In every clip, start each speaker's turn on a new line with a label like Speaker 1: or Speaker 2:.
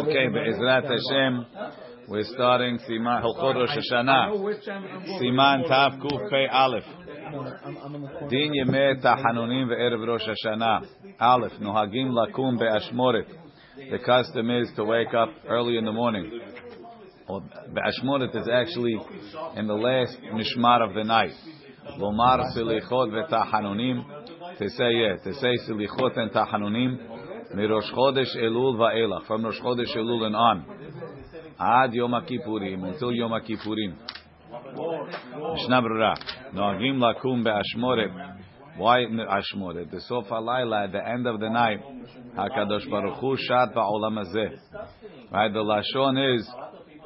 Speaker 1: Okay, Be'ezrat Hashem, we're starting Siman Hilchot Rosh Hashanah. Siman Tav Kuf Pei Aleph. Din Yemei Tahanunim ve'erev Rosh Hashanah. Aleph, Nohagim Lakum Be'ashmoret. The custom is to wake up early in the morning. Or Be'ashmoret is actually in the last Mishmar of the night. Lomar Silichot ve'Tahanunim. To say, yeah, to say Silichot and Tahanunim. Mirosh Chodesh Elul va'elach, from Rosh Chodesh Elul and on, Ad Yom Kippurim, until Yom Kippurim. Mishnah Brura, Noagim Lakum be'ashmoret, why Ashmoret? The Sof Halayla, at the end of the night, HaKadosh Baruch Hu shat ba'olam hazeh. Right, the Lashon is,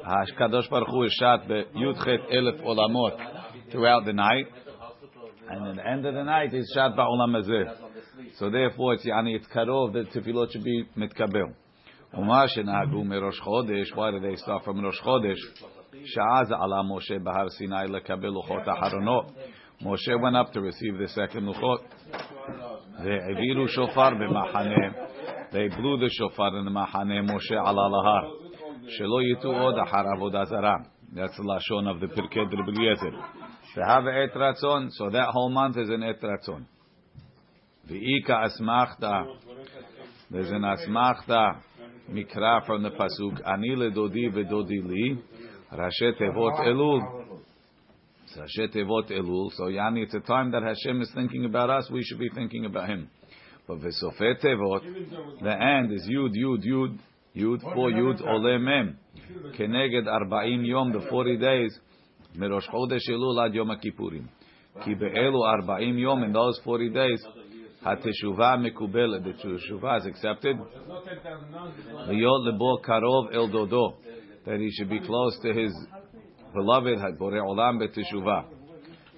Speaker 1: HaKadosh Baruch Hu is shat be'yudchet elef olamot throughout the night, and at the end of the night, he's shat ba'olam hazeh. So therefore, it's yani it's karov that tefillot should be mitkabel. Umar shenagu merosh chodesh. Why do they start from Rosh Chodesh? Sha'az ala Moshe bahar Sinai lekabel luchot aharonot. Moshe went up to receive the second luchot. Ve'eviru shofar b'machaneh. They blew the shofar in the machaneh Moshe ala lahar. Shelo yitu od ahar avodah. That's the lashon of the Pirkei Rabbi Eliezer. Have so that whole month is an et ratzon. V'ika asmachta. There's an asmachta mikra from the pasuk. Ani ledodi v'dodi li. Rashet Tevot Elul. Rashet Tevot Elul. So Yani, it's a time that Hashem is thinking about us. We should be thinking about Him. But v'sofet Tevot. The end is Yud Yud Yud Yud for Yud Ole Mem. Keneged Arba'im Yom. The 40 days. Mirosh Chodesh Elul ad Yom Kippurim. Ki be'elu Arba'im Yom. In those 40 days. Mekubel. The teshuva is accepted. Liyot lebo karov el dodo. That he should be close to his beloved. Bore olam beteshuva.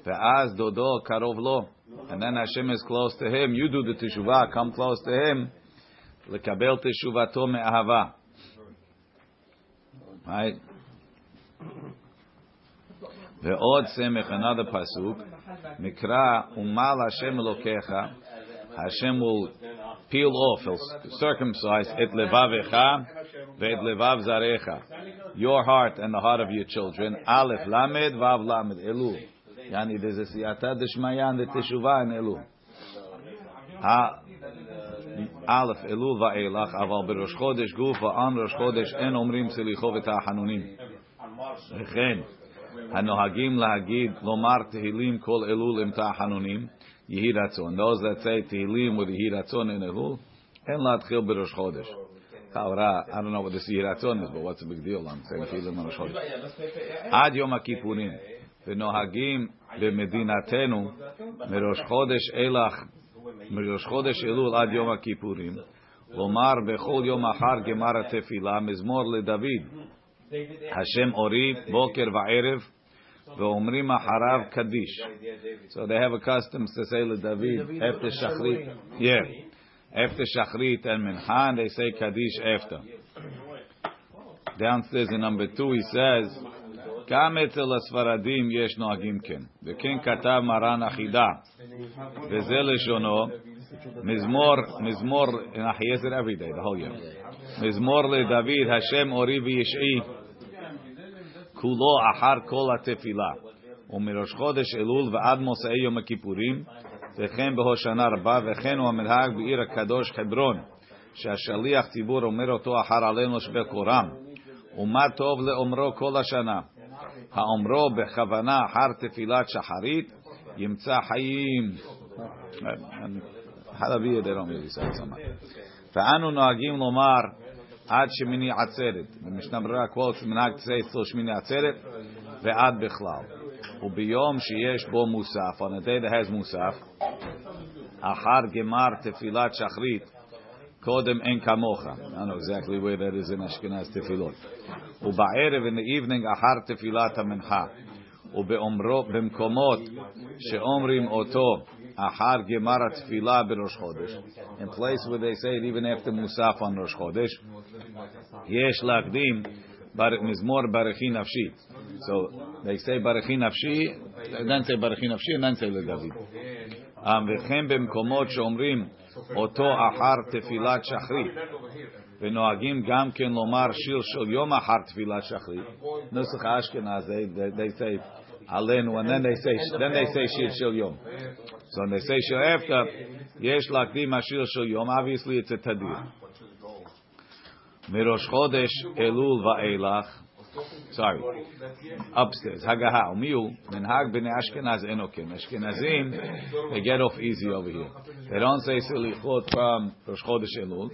Speaker 1: Ve'az dodo karov lo. And then Hashem is close to him. You do the teshuva. Come close to him. Lekabel teshuvato me'ahava. Right. Ve'od semech another pasuk. Mikra umal Hashem elokecha. Hashem will peel off, he'll circumcise et levavecha ve'et levav zarecha. Your heart and the heart of your children. Aleph lamed vav lamed elul. Yani there's a siyata deshmaya and the teshuvah in elul. Aleph elul va'elach aval berosh chodesh guf va'an rosh chodesh en omrim selicho v'ta'ahanunim. וכן, הנוהגים להגיד, לומר תהילים כל אלול עם תחנונים, Yehi Ratzon. Those that say Tehillim with Yehi Ratzon in Elul, and Latchil B'Rosh Chodesh. Chavra, I don't know what this Yehi Ratzon is, but what's the big deal? I'm saying Tehillim on Rosh Chodesh. Ad Yom HaKippurim. ונוהגים במדינתנו מראש חודש אילך, מראש חודש אלול עד יום הכיפורים, לומר בכל יום אחר גמר התפילה מזמור לדוד, השם אורי בוקר וערב ואומרים אחריו קדיש. So they have a custom to say לדוד after shachrit. Yeah. After shachrit and mincha, they say קדיש after. Downstairs in number two he says, גם אצל הספרדים יש נוהגים כן. וכן כתב מרן אחידה. וזה לשונו, מזמור, מזמור, and he has it every day, the whole year. מזמור לדוד, השם אורי וישעי. כולו אחר כל התפילה. ומראש חודש אלול ועד מוצאי יום הכיפורים, וכן בהושענא רבה, וכן הוא המנהג בעיר הקדוש חברון, שהשליח ציבור אומר אותו אחר עלינו שווה קורם. ומה טוב לאומרו כל השנה. האומרו בכוונה אחר תפילת שחרית, ימצא חיים. חלבי say so much. ואנו נוהגים לומר עד שמיני עצרת. במשנה ברירה quotes מנהג אצלו שמיני עצרת ועד בכלל. וביום שיש בו מוסף, on a day that has מוסף, אחר גמר תפילת שחרית, קודם אין כמוך. I don't know exactly where that is in אשכנז תפילות. ובערב in the evening אחר תפילת המנחה. ובאומרו, במקומות שאומרים אותו אחר גמר התפילה בראש חודש, in place where they say it even after מוסף on ראש חודש, יש להקדים מזמור ברכי נפשי. So they say ברכי נפשי, then say ברכי נפשי, and then say לדוד. וכן במקומות שאומרים אותו אחר תפילת שחרית. ונוהגים גם כן לומר שיר של יום אחר תפילת שחרית. נוסח האשכנז, they, they say עלינו, and then they say, then they say שיר של יום. So when they say שיר after, יש להקדים השיר של יום, obviously it's a תדיר. מראש חודש אלול ואילך, sorry, upstairs, הגהה, ומיהו? מנהג בני אשכנז אינו כן. אשכנזים, they get off easy over here. They don't say סליחות from ראש חודש אלול.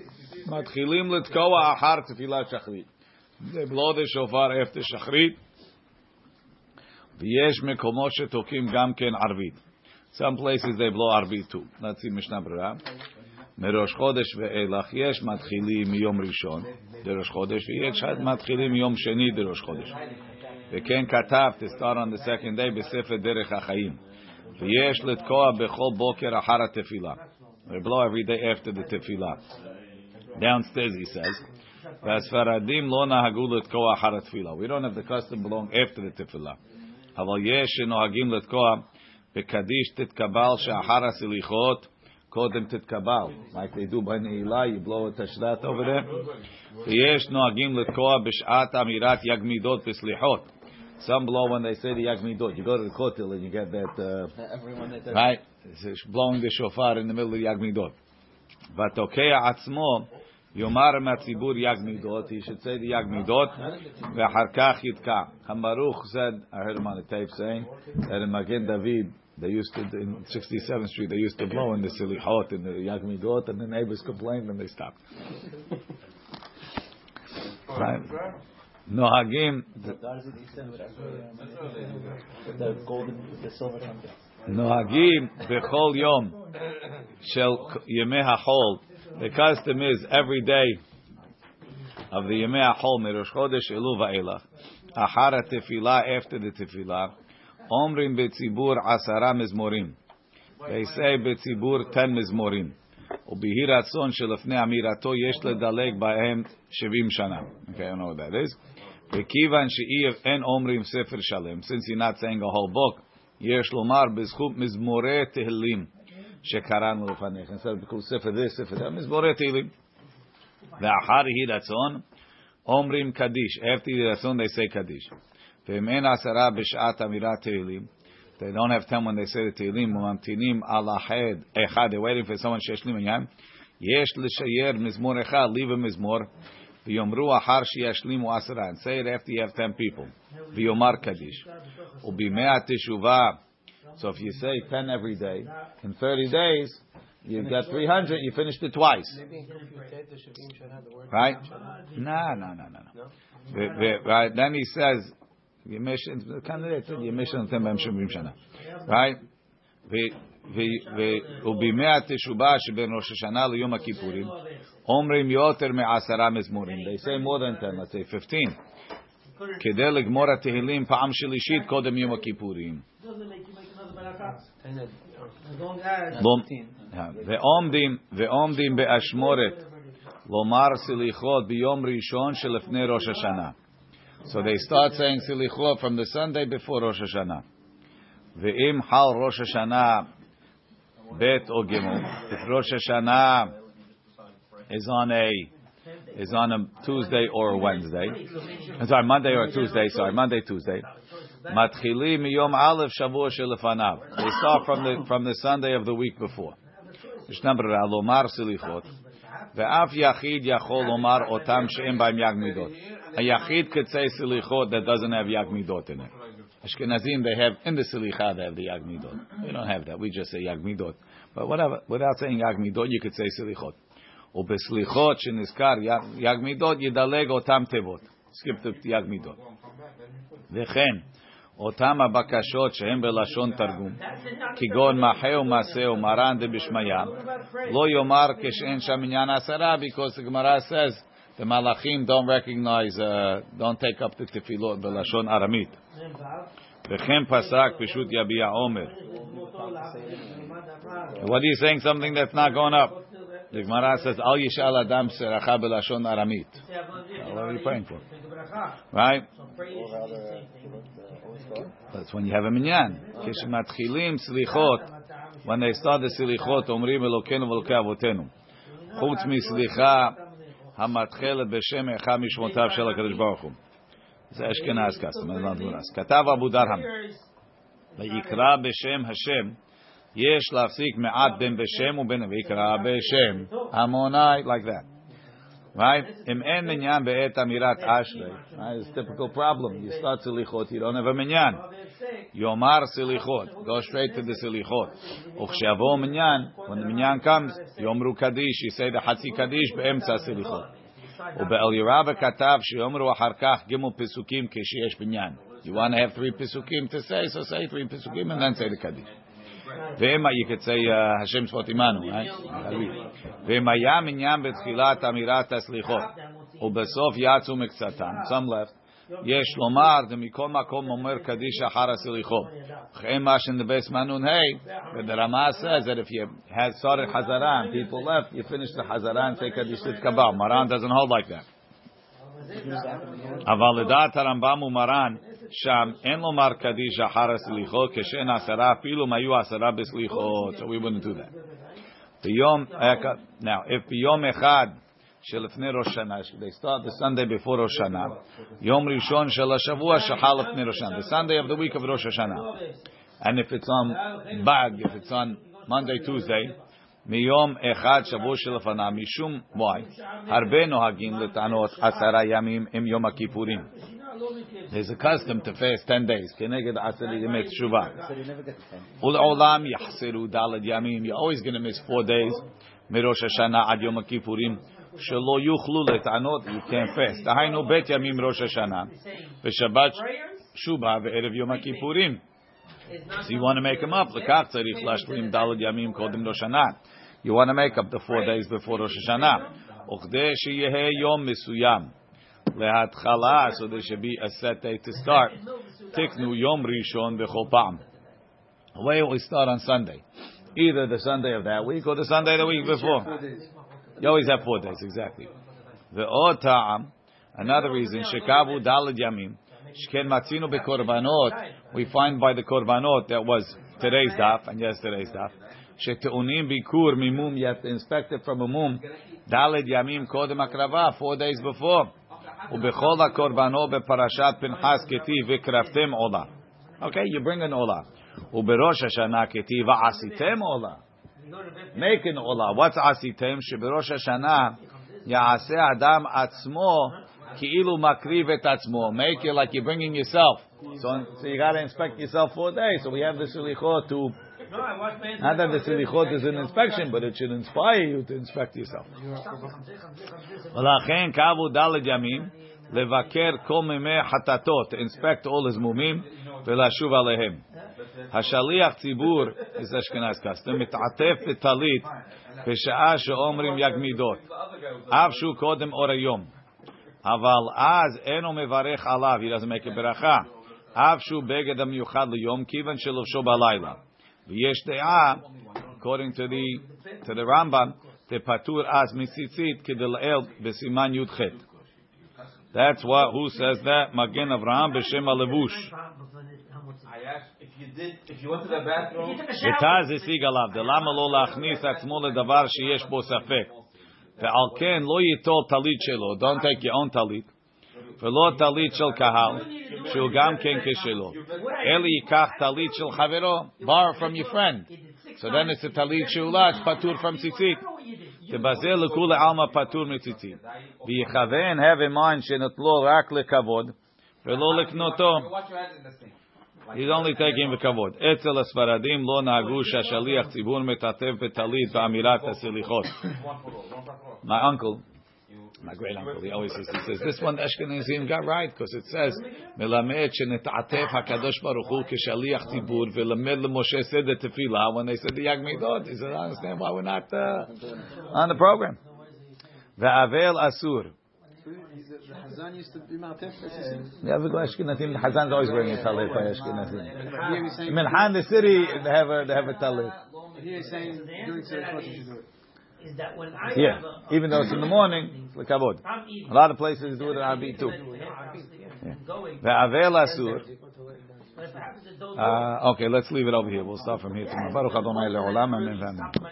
Speaker 1: מתחילים לתקוע אחר תפילת שחרית. They blow the shofar after שחרית. ויש מקומות שתוקעים גם כן ערבית. Some places they blow ערבית too. Let's see משנה ברירה. מראש חודש ואילך יש מתחילים מיום ראשון דראש חודש ויש מתחילים מיום שני דראש חודש. וכן כתב, to start on the second day בספר דרך החיים. ויש לתקוע בכל בוקר אחר התפילה. They blow every day after the תפילה. Downstairs he says, והספרדים לא נהגו לתקוע אחר התפילה. We don't have the custom belong after the תפילה. אבל יש שנוהגים לתקוע בקדיש תתקבל שאחר הסליחות קודם תתקבל. Like they do by נעילה, you blow את השדת over there. ויש נוהגים לתקוע בשעת אמירת יגמידות בסליחות. Some blow when they say the yagmidot. You go to the kotel and you get that, uh, right? It's blowing the shofar in the middle of the yagmidot. ותוקע עצמו יאמר מהציבור יגמידות, he should say the יגמידות, ואחר כך יתקע. Hamaruch said, I heard him on the tape saying, that in Magen David, they used to in 67th Street. They used to blow in the silly hot in the Yagmi Yagmidot, and the neighbors complained, and they stopped. Nohagim. Nohagim bechol yom shel yemei hachol. The custom is every day of the yemei hachol mirosh chodesh elu va'elach. Achara tefillah after the tefillah. אומרים בציבור עשרה מזמורים. They say בציבור 10 מזמורים. וביהי רצון שלפני אמירתו יש לדלג בהם 70 שנה. Okay, I don't know what that is. וכיוון שאין אומרים ספר שלם, since you're not saying a whole book, יש לומר בזכות מזמורי תהילים שקראנו לפניך. ספר זה, ספר זה, מזמורי תהילים. ואחר יהי רצון, אומרים קדיש. after יהי רצון they say קדיש. They don't have time when they say the Tehillim. Mamtinim alahed echad. They're waiting for someone shesh liminyan. Yesh l'shayer mizmor echad. Leave a mizmor. V'yomru ahar sheyashlimu asra. And say it after you have ten people. V'yomar kaddish. Ubimea teshuvah. So if you say ten every day, in thirty days, you get 300, you finished it twice. Right? No, no, no, no, no. Right? Then he says, כנראה, ימי שנותן בהם שבעים שנה. Right? ובימי התשובה שבין ראש השנה ליום הכיפורים, אומרים יותר מעשרה מזמורים. They say more than 10, let's say 15. כדי לגמור התהילים פעם שלישית קודם יום הכיפורים. ועומדים, ועומדים באשמורת לומר סליחות ביום ראשון שלפני ראש השנה. So they start saying silichot from the Sunday before Rosh Hashanah. Ve'im hal Rosh Hashanah bet or gimel. If Rosh Hashanah is on a is on a Tuesday or a Wednesday, I'm sorry, Monday or Tuesday. Sorry, Monday, Tuesday. Matchili miyom aleph shavua shelefanav. They start from the from the Sunday of the week before. Mishnah lomar silichot. Ve'af yachid yachol lomar otam she'em ba'im yagmidot. A yachid could say silichot that doesn't have yagmidot in it. Ashkenazim, they have in the silicha they have the yagmidot. We don't have that. We just say yagmidot. But whatever, without saying yagmidot, you could say silichot. ובסליחות שנזכר יגמידות ידלג אותם תיבות. skip the יגמידות. וכן, אותם הבקשות שהן בלשון תרגום, כגון מחה ומעשה ומרן דבשמיא, לא יאמר כשאין שם עניין עשרה, because the Gemara says, the malachim don't recognize, uh, don't take up the tefillot b'lashon aramit. V'chem pasak pishut yabiya omer. What are you saying? Something that's not going up. The Gemara says, Al yishal adam seracha b'lashon aramit. What are you praying for? Right? That's when you have a minyan. Kishmatchilim slichot. When they start the slichot, omrim elokenu avotenu. Chutz mislicha המתחלת בשם אחד משמותיו של הקדוש ברוך הוא. זה אשכנז קסטום, כתב אבו דרהם, ויקרא בשם השם, יש להפסיק מעט בין בשם ובין ויקרא בשם, המוני, like that. Right? Im en minyan be'et amirat ashrei. Right? It's a typical problem. You start silichot, you don't have a minyan. Yomar silichot. Go straight to the silichot. Uchshavo minyan, when the minyan comes, yomru kaddish, you say the hatzi kaddish be'emtza silichot. ובאל ירבה כתב שיאמרו אחר כך גימל פסוקים כשיש בניין. You want to have three פסוקים to say, so say three פסוקים and then say the kaddish. ואם, you could say השם שפות עמנו, ואם היה מניין בתחילת אמירת הסליחות, ובסוף יצאו מקצתם, some left, יש לומר, ומכל מקום אומר קדיש אחר הסליחות. וכן מה שנדבס מנון ה', ודרמה says that if you had started חזרה and people left, you finish the חזרה and say קדיש תתקבל. מרן doesn't hold like that. אבל לדעת הרמב"ם ומרן, שם אין לומר קדיש אחר הסליחות, כשאין עשרה אפילו אם היו עשרה בסליחות. So we wouldn't do that. ביום, now, if ביום אחד שלפני ראש שנה, they start the Sunday before ראש שנה, יום ראשון של השבוע שחל לפני ראש שנה, the Sunday of the week of ראש השנה. And if it's on bag, if it's on Monday, Tuesday, מיום אחד שבוע שלפניו, משום why, הרבה נוהגים לטענות עשרה ימים עם יום הכיפורים. There's a custom to fast ten days. You make tshuva. Ul olam yahsiru dalad yamim. You're always going to miss four days. Mirosh Hashanah ad Yom Kippurim. Shelo yuchlu letanot. You can't fast. Dahainu bet yamim Rosh Hashanah. Ve'erev Yom Kippurim. So you want to make them up. Lekach tzarich lashlim dalad yamim kodim Rosh Hashanah. You want to make up the four days before Rosh Hashanah. Yom misuyam להתחלה, so there should be a set day to start. תקנו יום ראשון בכל פעם. Why we start on Sunday? Either the Sunday of that week or the Sunday the week before. You always have four days, exactly. The ta'am, another reason, shekavu dalad yamim, shken matzino bekorbanot, we find by the korbanot that was today's daf and yesterday's daf, sheteunim bikur mimum, you have to inspect it from a mum, dalad yamim kodem akrava, four days before. ובכל הקורבנו בפרשת פנחס כתיב וקרבתם עולה. Okay, you bring an עולה. ובראש השנה כתיב ועשיתם עולה. make an עולה. What's עשיתם? שבראש השנה יעשה אדם עצמו כאילו מקריב את עצמו. Make it like you're bringing yourself. So, so you got to inspect yourself four days. So we have the silichot to not that the silichot is an inspection, but it should inspire you to inspect yourself. ולכן קבעו דלת ימים לבקר כל מימי חטאתו, to inspect all his מומים ולשוב עליהם. השליח ציבור, is אשכנז custom, מתעטף בטלית בשעה שאומרים יגמידות, אף שהוא קודם אור היום. אבל אז אינו מברך עליו, היא doesn't make a ברכה, אף שהוא בגד המיוחד ליום, כיוון שלובשו בלילה. ויש דעה, according to the, to the Rambam, דפטור אז מציצית כדלאל בסימן י"ח. That's what, who says that? Magen Avraham b'shem alevush. ותז השיג עליו, דלמה לא להכניס עצמו לדבר שיש בו ספק. ועל כן לא ייטול טלית שלו, don't take your own טלית, ולא טלית של קהל, שהוא גם כן כשלו. אלא ייקח טלית של חברו, borrow from your friend. So then it's a טלית שאולה, it's פטור from ציצית. תבזה לכולי עלמא פטור מציצית. ויכוון, have in mind שנטלו רק לכבוד, ולא לקנותו. He's only taking בכבוד. אצל הספרדים לא נהגו שהשליח ציבור מטטף בטלית באמירת הסליחות. My uncle, my great uncle, he always says, he says, this one Ashkenazim got right, because it says, מלמד שנתעטף הקדוש ברוך הוא כשליח ציבור, ולמד למשה סדר תפילה, when they said the Yag Midot, he said, I understand why we're not uh, on the program. והאבל אסור.
Speaker 2: The Hazan used to be Matef.
Speaker 1: Yeah, we go Ashkenazim. The Hazan's always wearing a talit by Ashkenazim.
Speaker 2: Here he's saying.
Speaker 1: Minhan, the city, they have a they have a talit.
Speaker 2: Here he's saying during Tzedakot you should do it.
Speaker 3: Is that when I
Speaker 1: Yeah,
Speaker 3: have a,
Speaker 1: even though it's in the morning, it's lekavod. A lot of places do it at Abi too.
Speaker 3: Yeah. Going.
Speaker 1: Ve'avel asur.
Speaker 3: But if it happens to those
Speaker 1: Uh, okay, let's leave it over here. We'll start from here tomorrow.